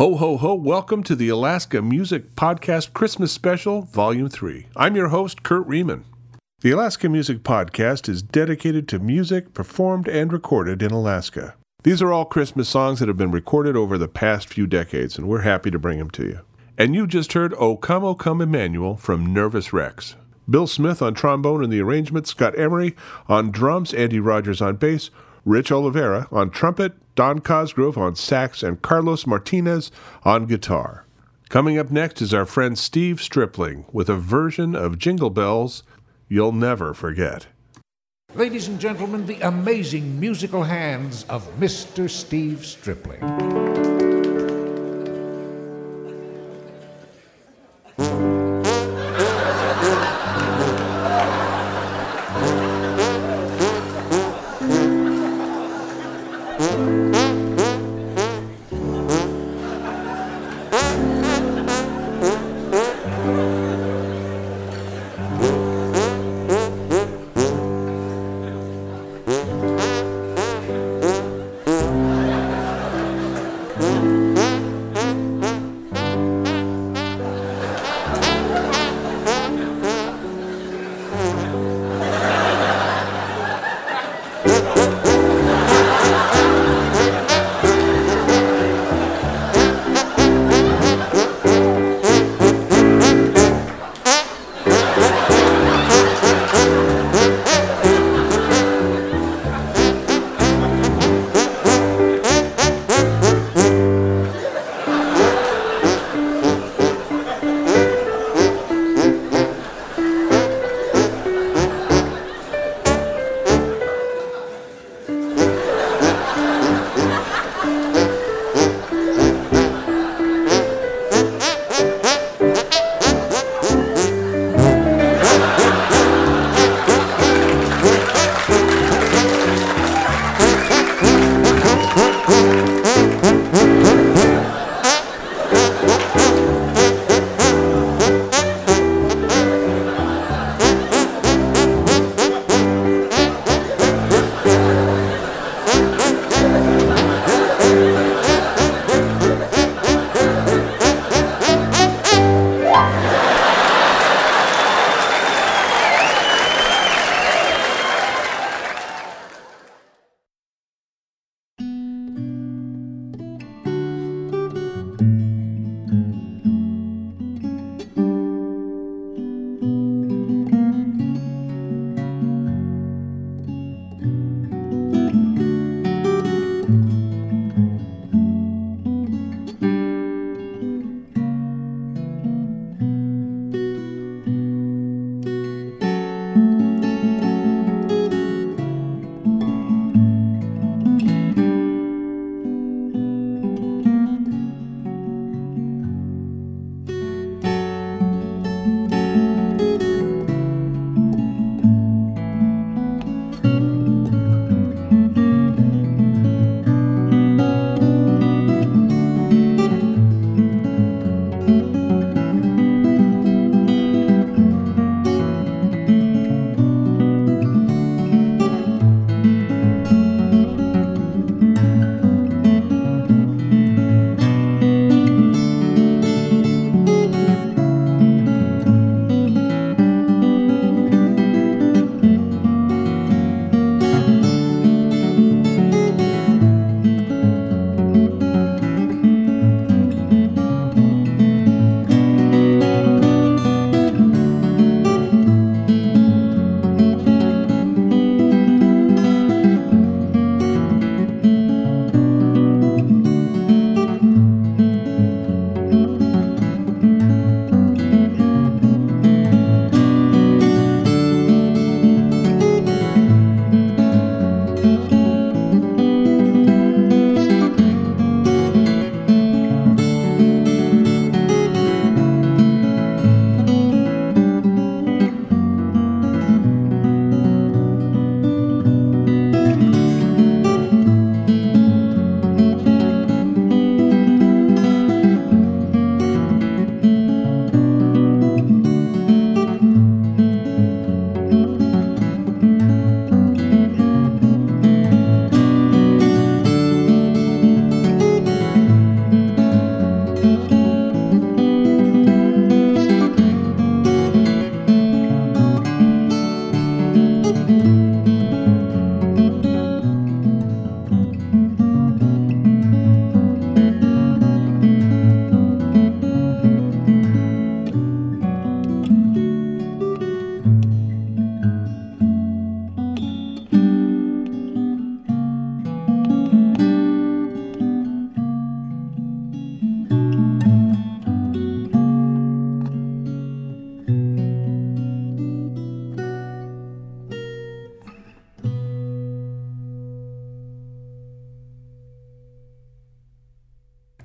Ho, ho, ho, welcome to the Alaska Music Podcast Christmas Special, Volume 3. I'm your host, Kurt Riemann. The Alaska Music Podcast is dedicated to music performed and recorded in Alaska. These are all Christmas songs that have been recorded over the past few decades, and we're happy to bring them to you. And you just heard O Come, O Come Emmanuel from Nervous Rex. Bill Smith on trombone and the arrangement, Scott Emery on drums, Andy Rogers on bass, Rich Olivera on trumpet, Don Cosgrove on sax, and Carlos Martinez on guitar. Coming up next is our friend Steve Stripling with a version of Jingle Bells you'll never forget. Ladies and gentlemen, the amazing musical hands of Mr. Steve Stripling.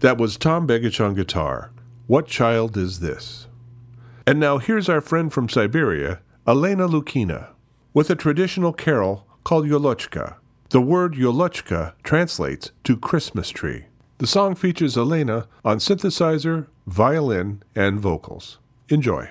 That was Tom Begich on guitar. What Child Is This? And now here's our friend from Siberia, Elena Lukina, with a traditional carol called Yolochka. The word Yolochka translates to Christmas tree. The song features Elena on synthesizer, violin, and vocals. Enjoy.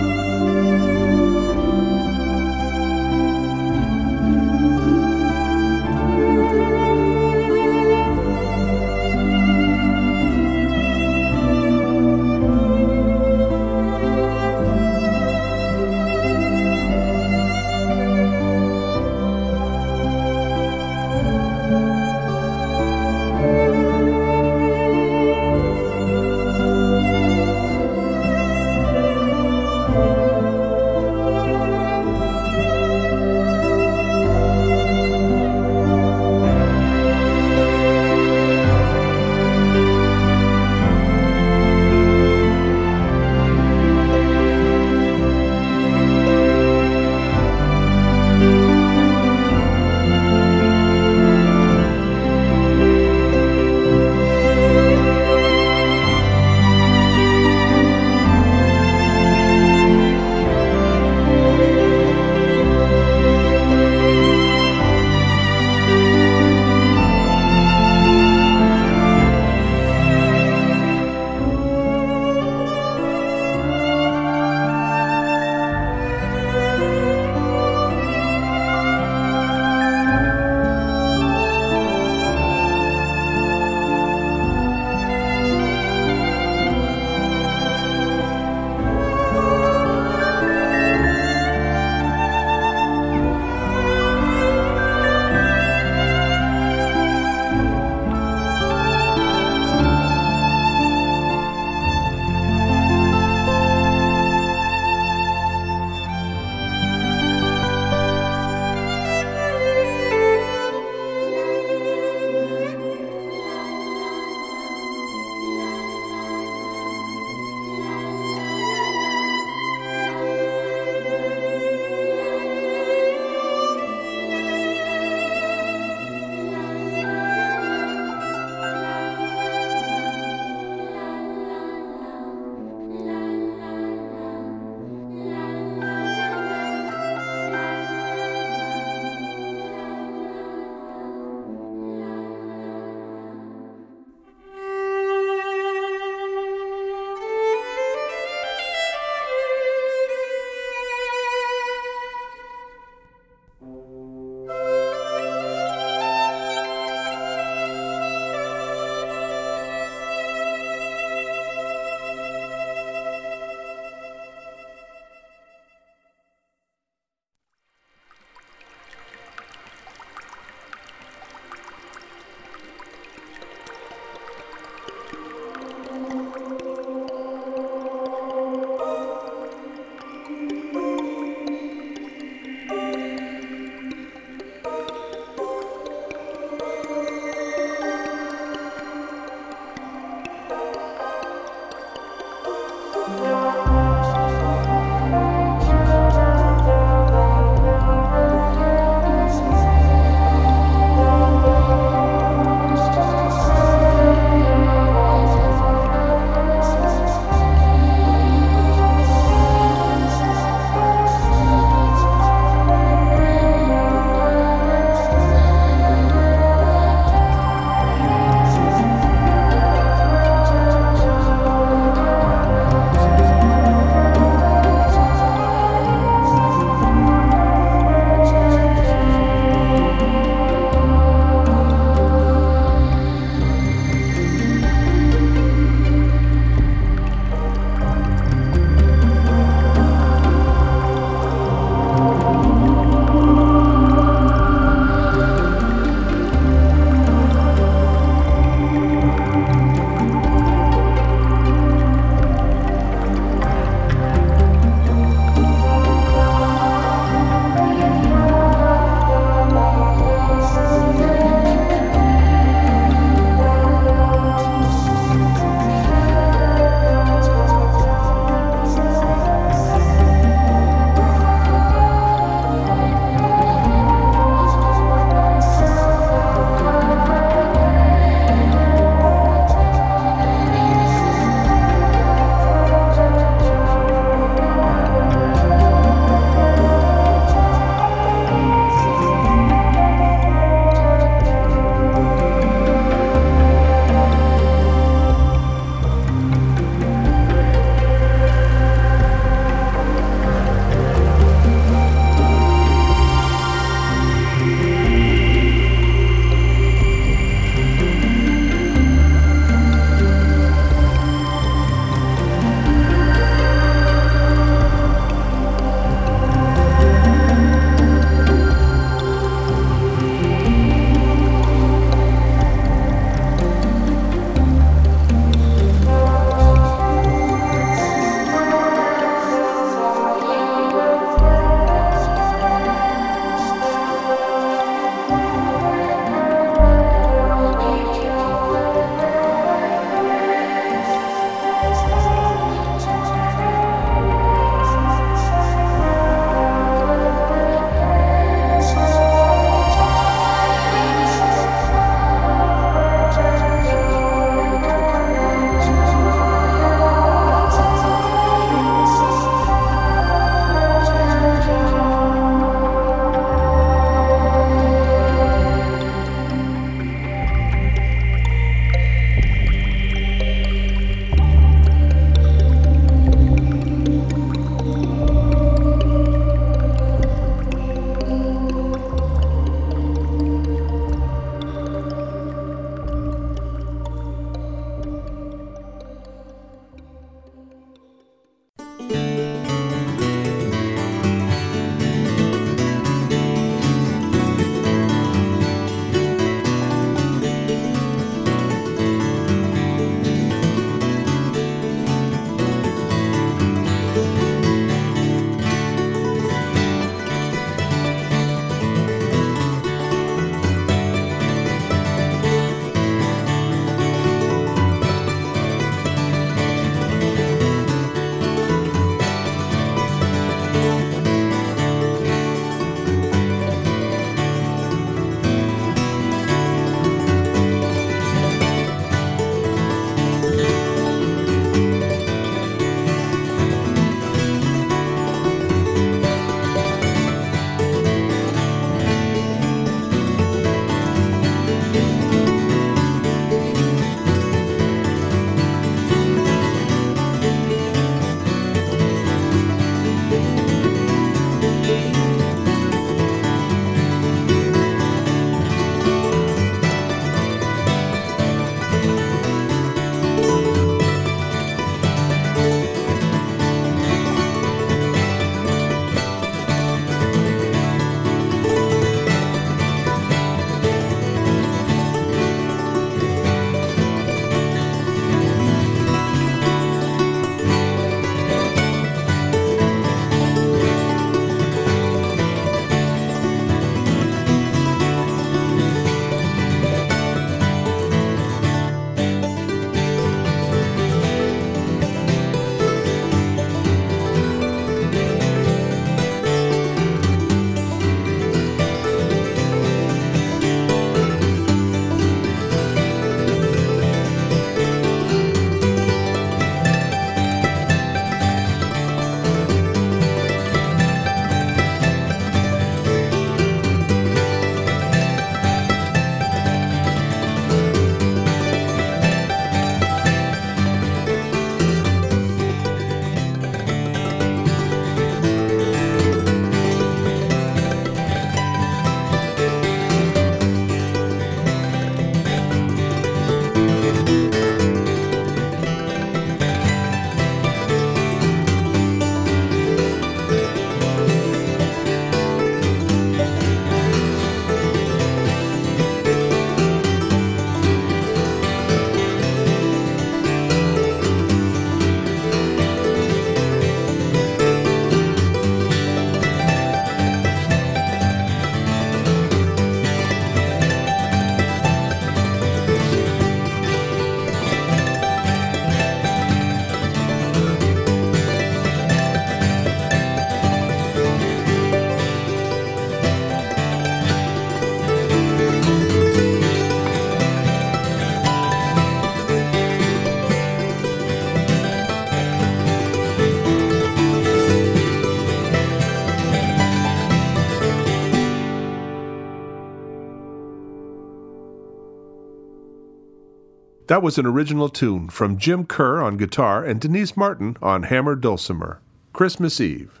That was an original tune from Jim Kerr on guitar and Denise Martin on hammer dulcimer, Christmas Eve.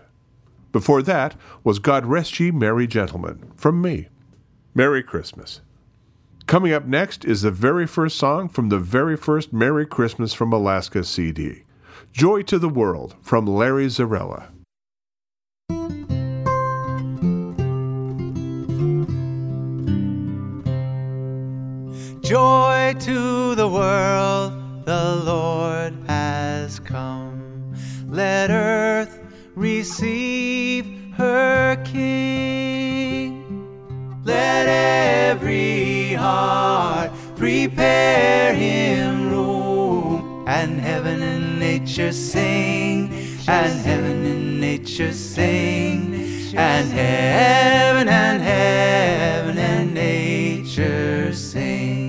Before that was God Rest Ye Merry Gentlemen from me. Merry Christmas. Coming up next is the very first song from the very first Merry Christmas from Alaska CD Joy to the World from Larry Zarella. Joy to the world, the Lord has come. Let earth receive her King. Let every heart prepare him room, and heaven and nature sing, and heaven and nature sing, and heaven and heaven and nature sing.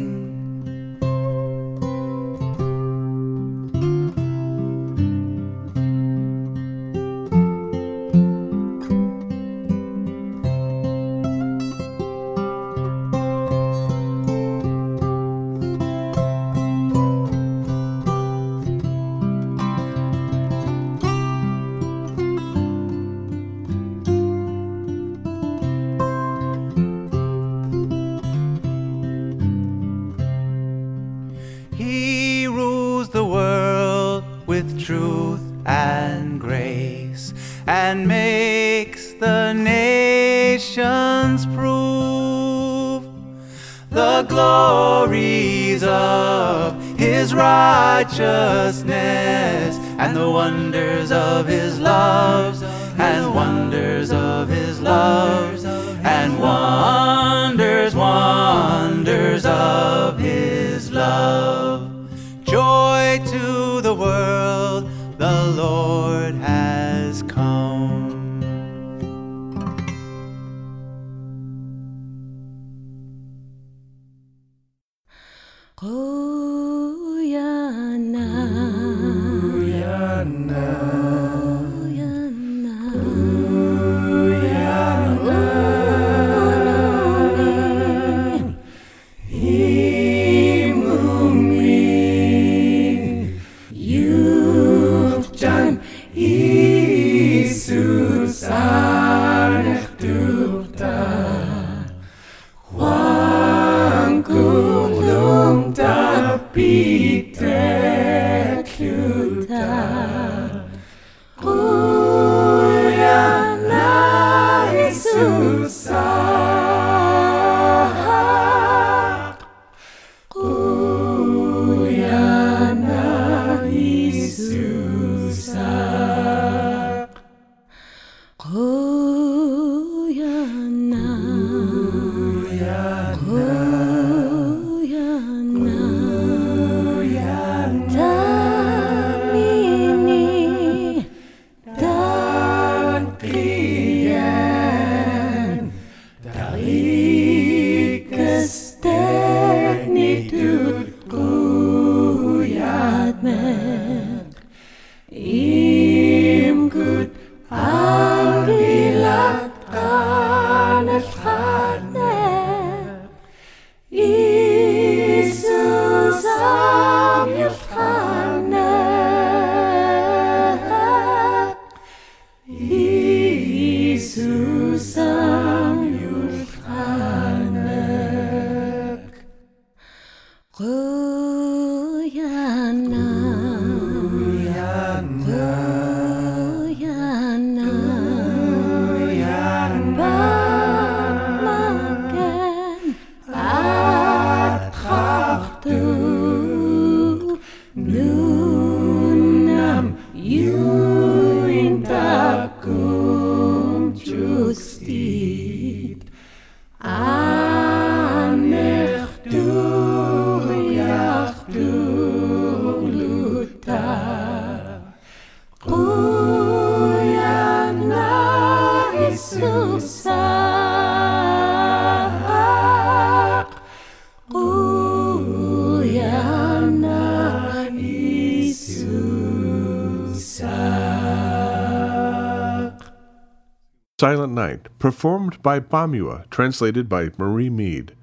Silent Night, performed by Pamyua, translated by Marie Meade.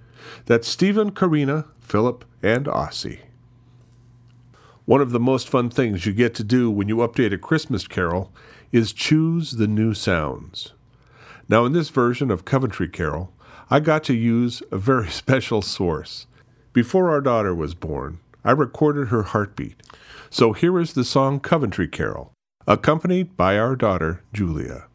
That's Stephen, Karina, Philip, and Ossie. One of the most fun things you get to do when you update a Christmas carol is choose the new sounds. Now, in this version of Coventry Carol, I got to use a very special source. Before our daughter was born, I recorded her heartbeat. So here is the song Coventry Carol, accompanied by our daughter, Julia.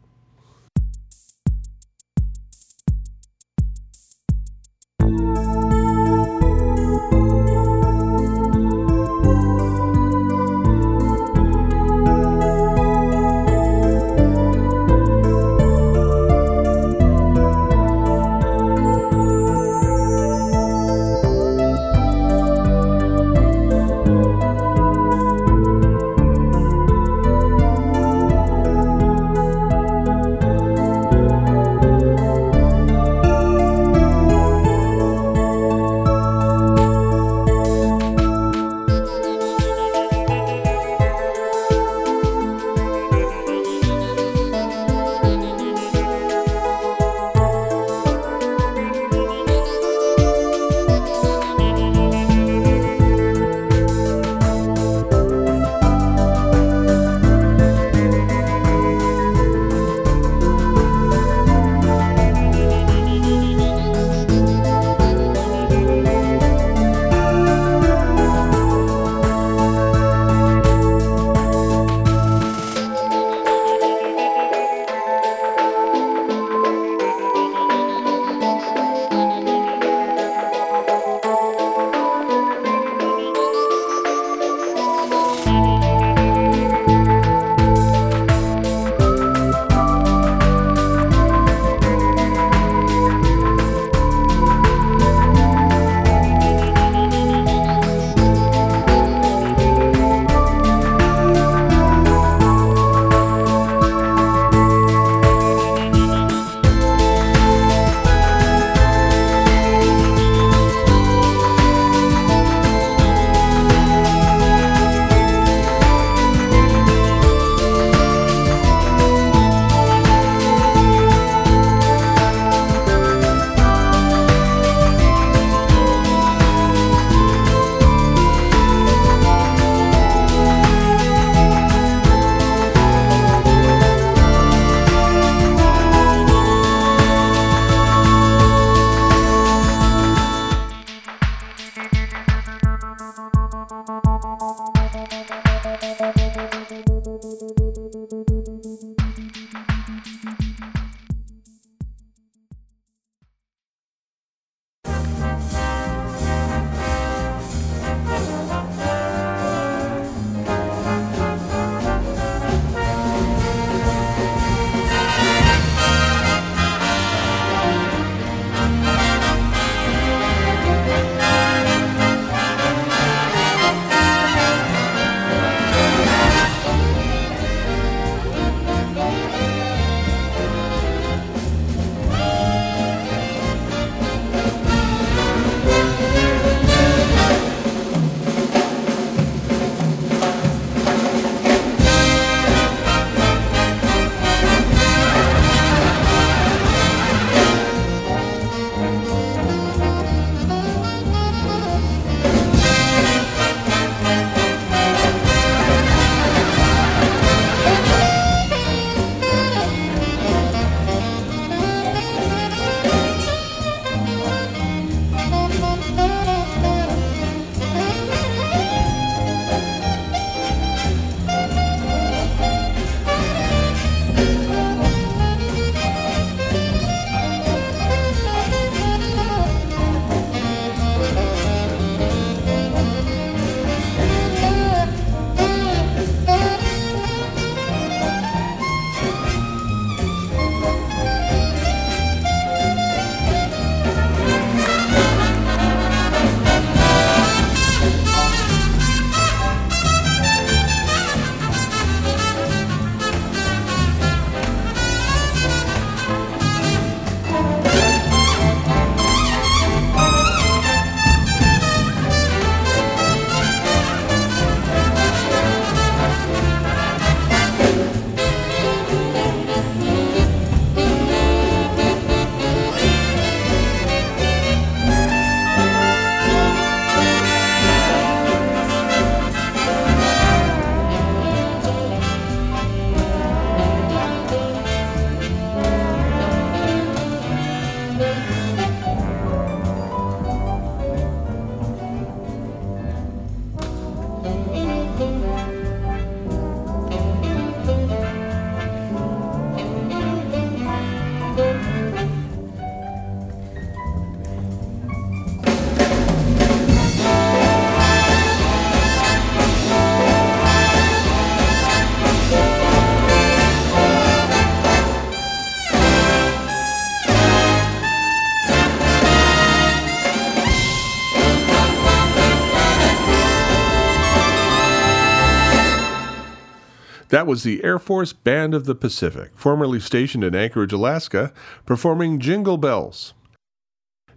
That was the Air Force Band of the Pacific, formerly stationed in Anchorage, Alaska, performing Jingle Bells.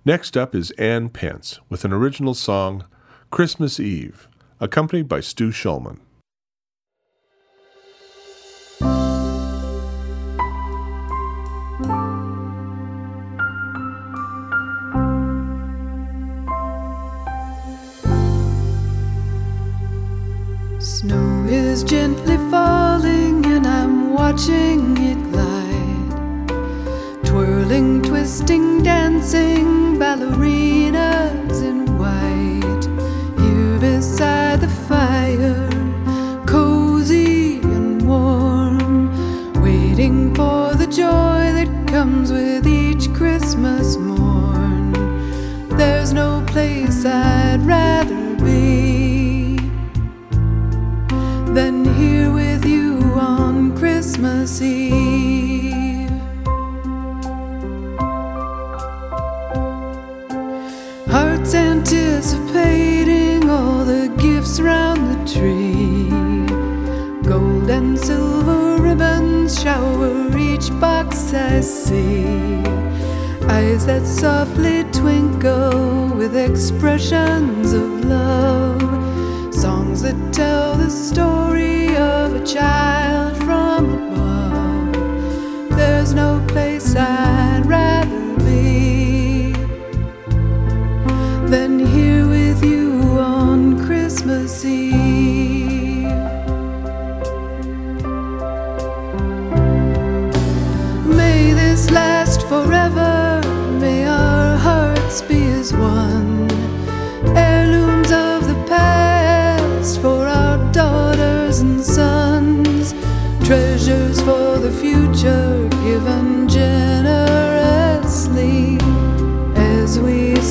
Next up is Ann Pence with an original song, Christmas Eve, accompanied by Stu Schulman. Gently falling, and I'm watching it glide. Twirling, twisting, dancing ballerinas in white. Here beside the fire, cozy and warm, waiting for the joy that comes with each Christmas morn. There's no place I'd rather Christmas Eve. Hearts anticipating all the gifts round the tree. Gold and silver ribbons shower each box I see. Eyes that softly twinkle with expressions of love. Songs that tell the story of a child place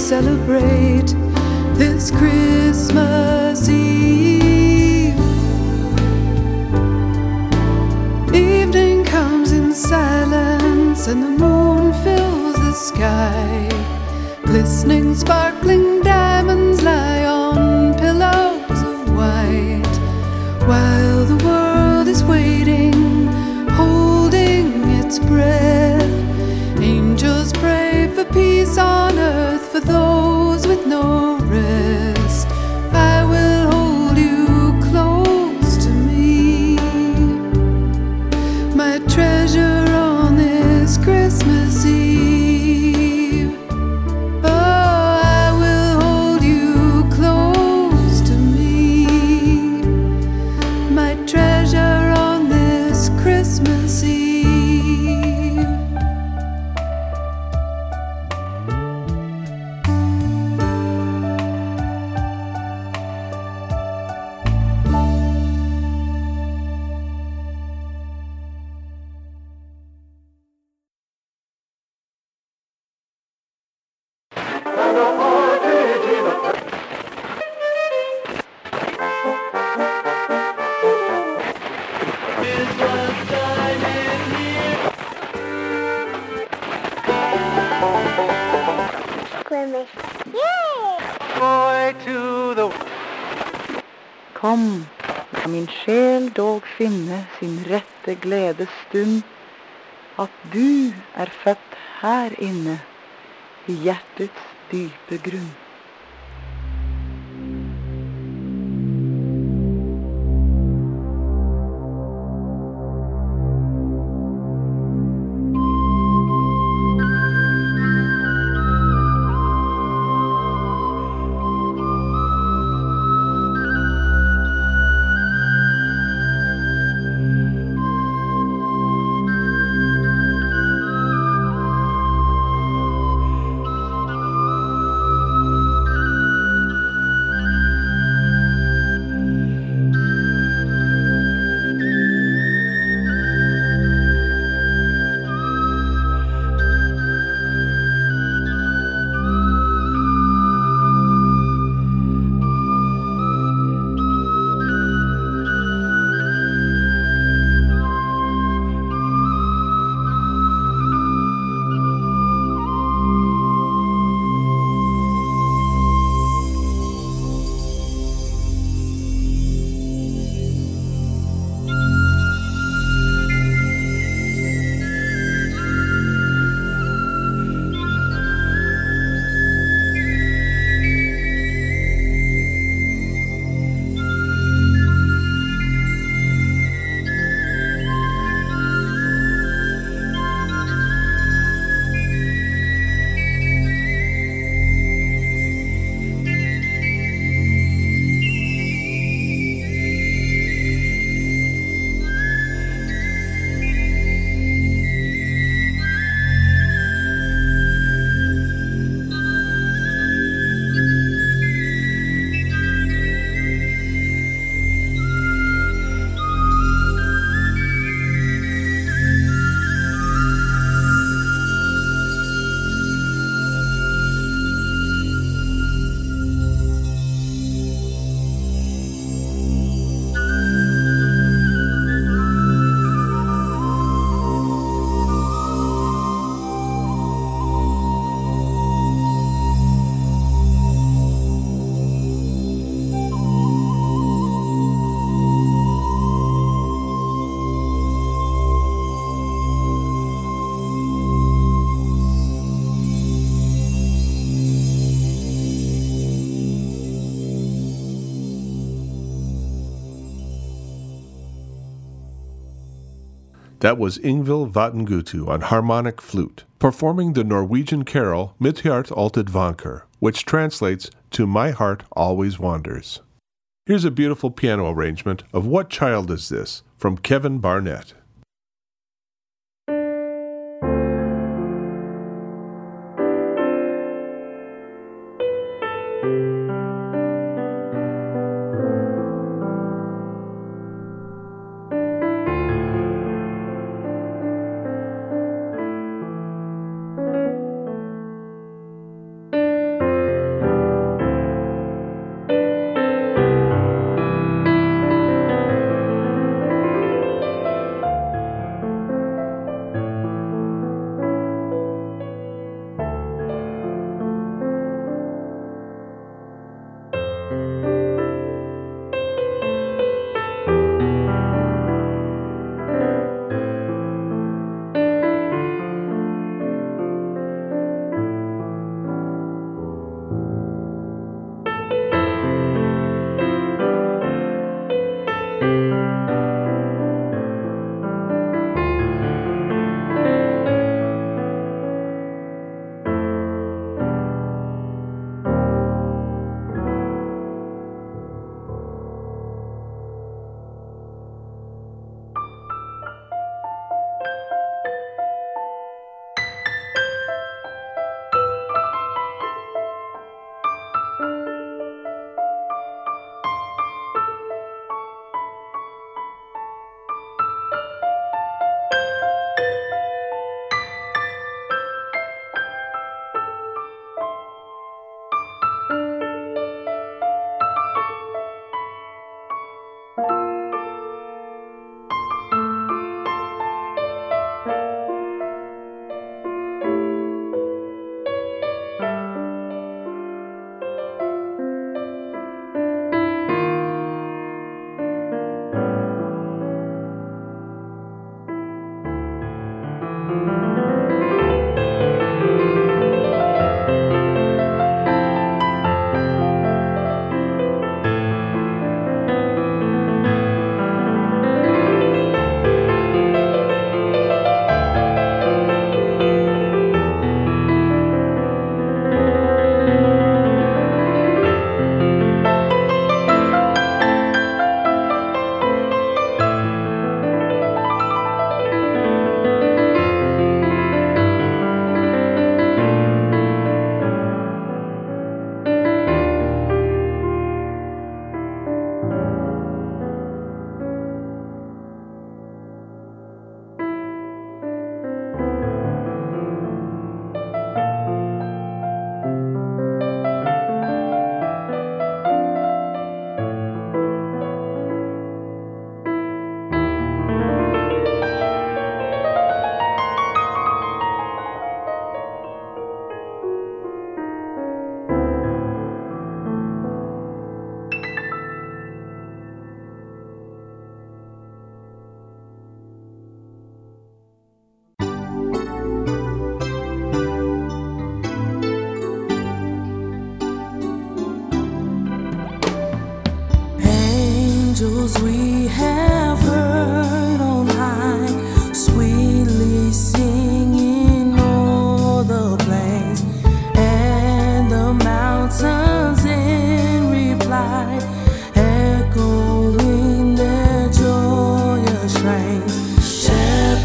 celebrate this Christmas Eve. Evening comes in silence, and the moon fills the sky. Glistening, sparkling gledesstund, at du er født her inne, i hjertets dype grunn. That was Ingvild Vatngutu on harmonic flute, performing the Norwegian carol Mitt hjert alltid vanker, which translates to My Heart Always Wanders. Here's a beautiful piano arrangement of What Child Is This from Kevin Barnett.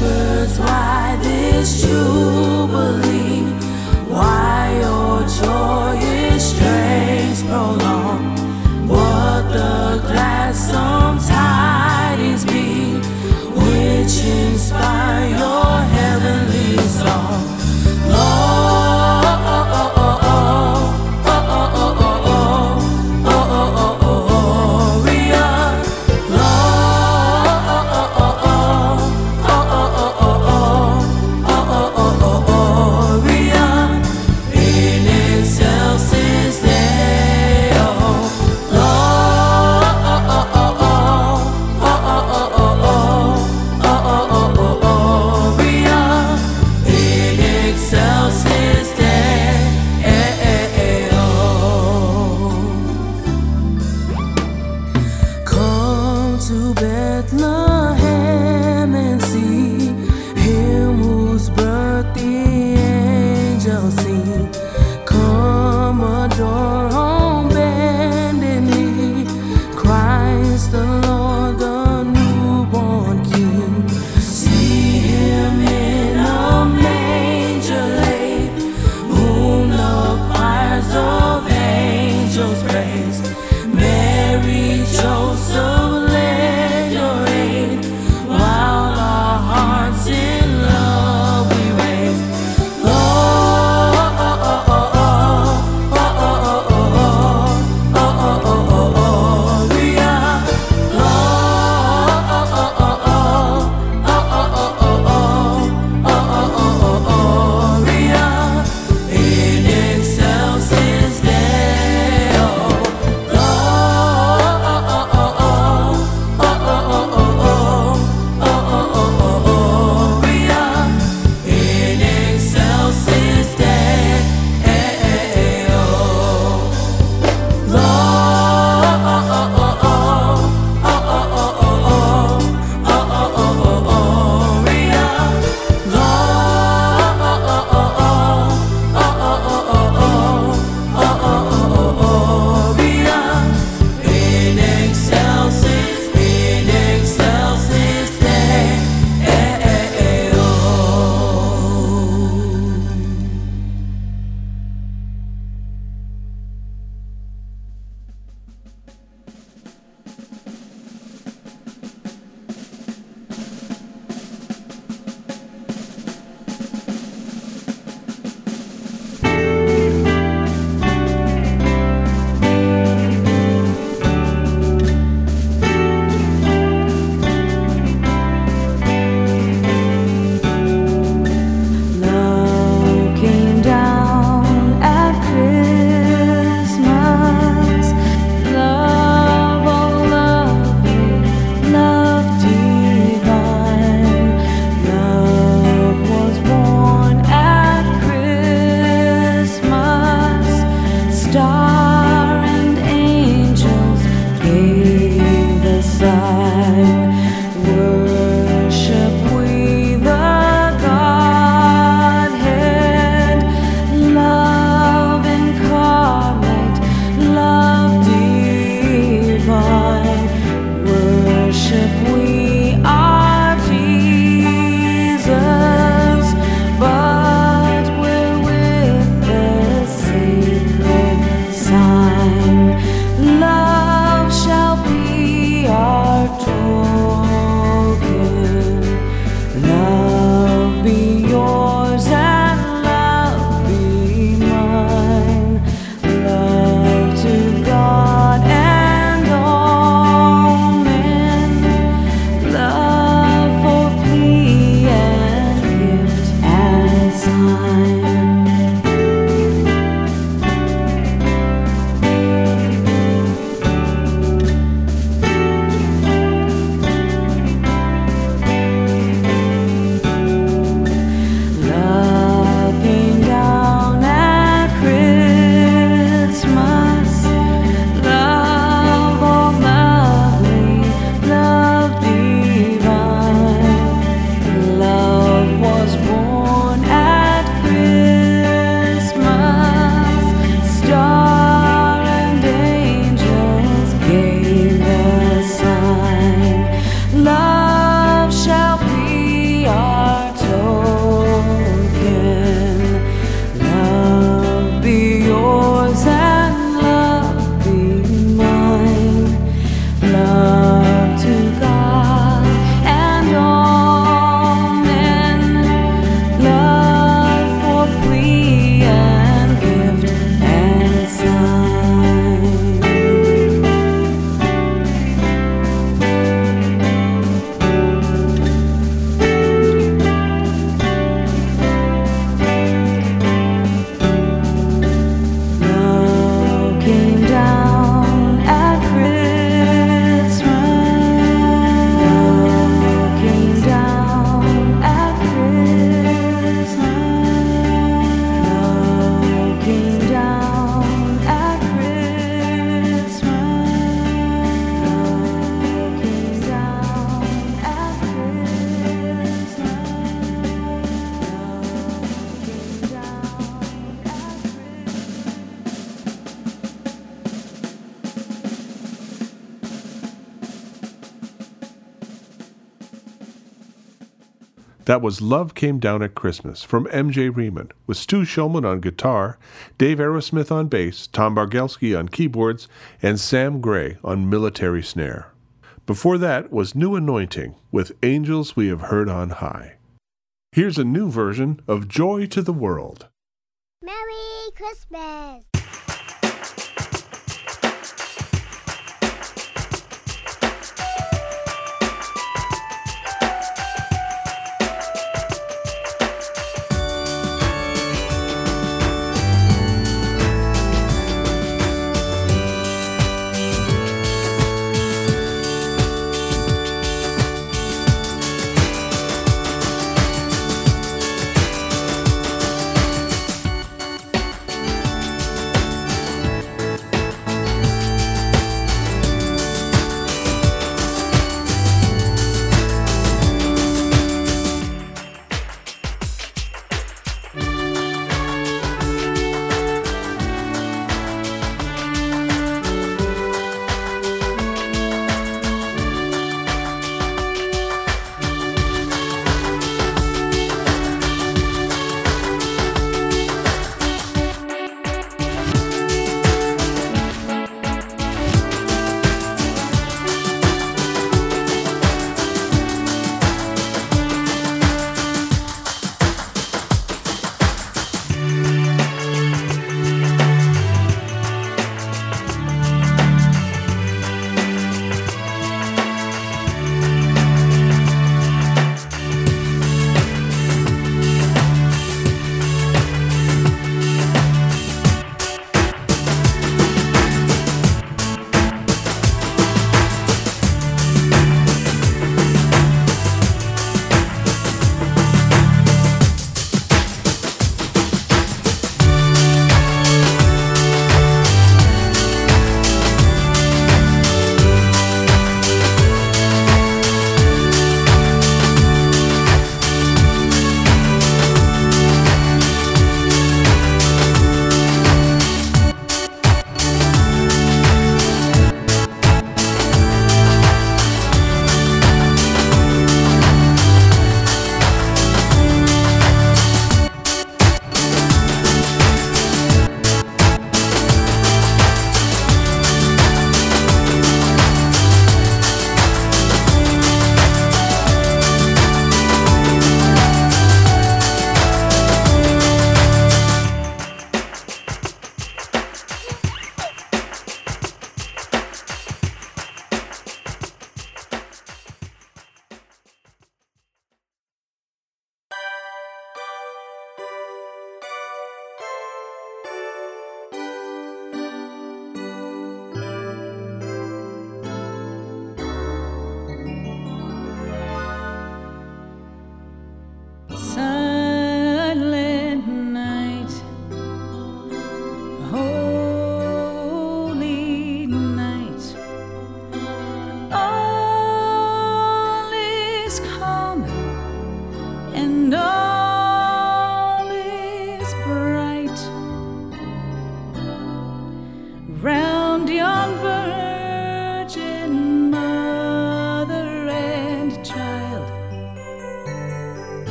Shepherds, why this jubilee? Why your joyous strains prolong? What the gladsome tidings be, which inspire your heavenly song? That was Love Came Down at Christmas from MJ Riemann, with Stu Schulman on guitar, Dave Aerosmith on bass, Tom Bargelski on keyboards, and Sam Gray on military snare. Before that was New Anointing with Angels We Have Heard on High. Here's a new version of Joy to the World. Merry Christmas!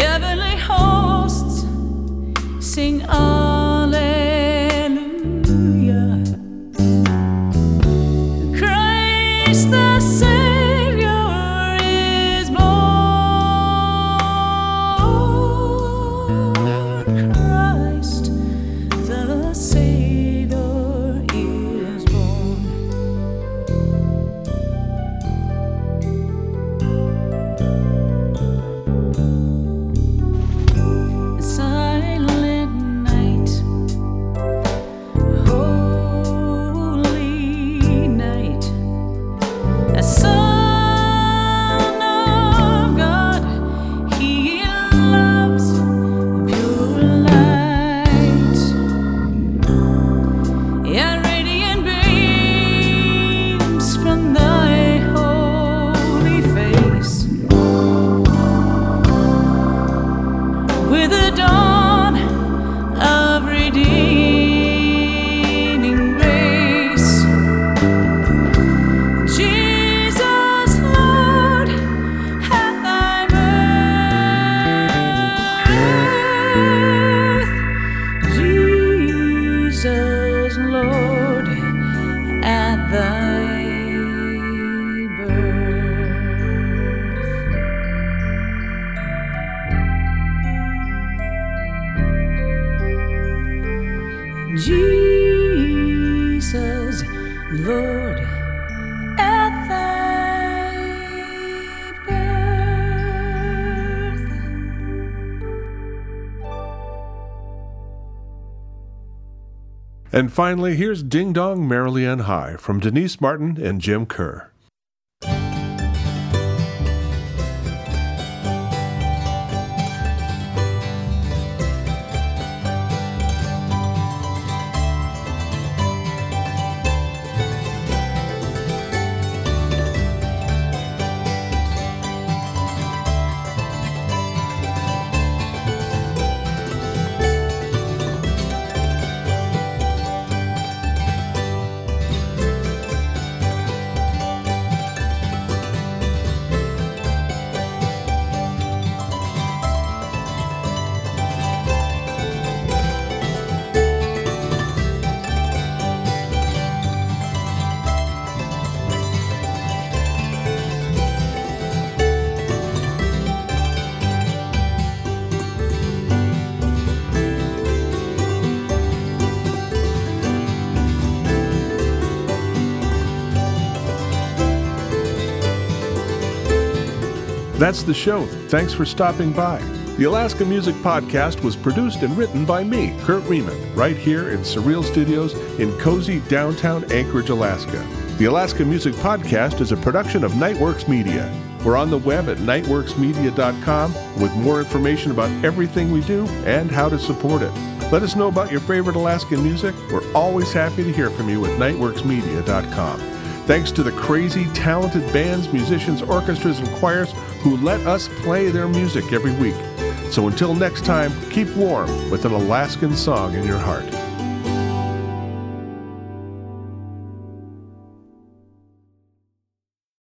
heavenly hosts sing out. And finally, here's Ding Dong Merrily on High from Denise Martin and Jim Kerr. That's the show. Thanks for stopping by. The Alaska Music Podcast was produced and written by me, Kurt Riemann, right here in Surreal Studios in cozy downtown Anchorage, Alaska. The Alaska Music Podcast is a production of Nightworks Media. We're on the web at nightworksmedia.com with more information about everything we do and how to support it. Let us know about your favorite Alaskan music. We're always happy to hear from you at nightworksmedia.com. Thanks to the crazy, talented bands, musicians, orchestras, and choirs who let us play their music every week. So until next time, keep warm with an Alaskan song in your heart.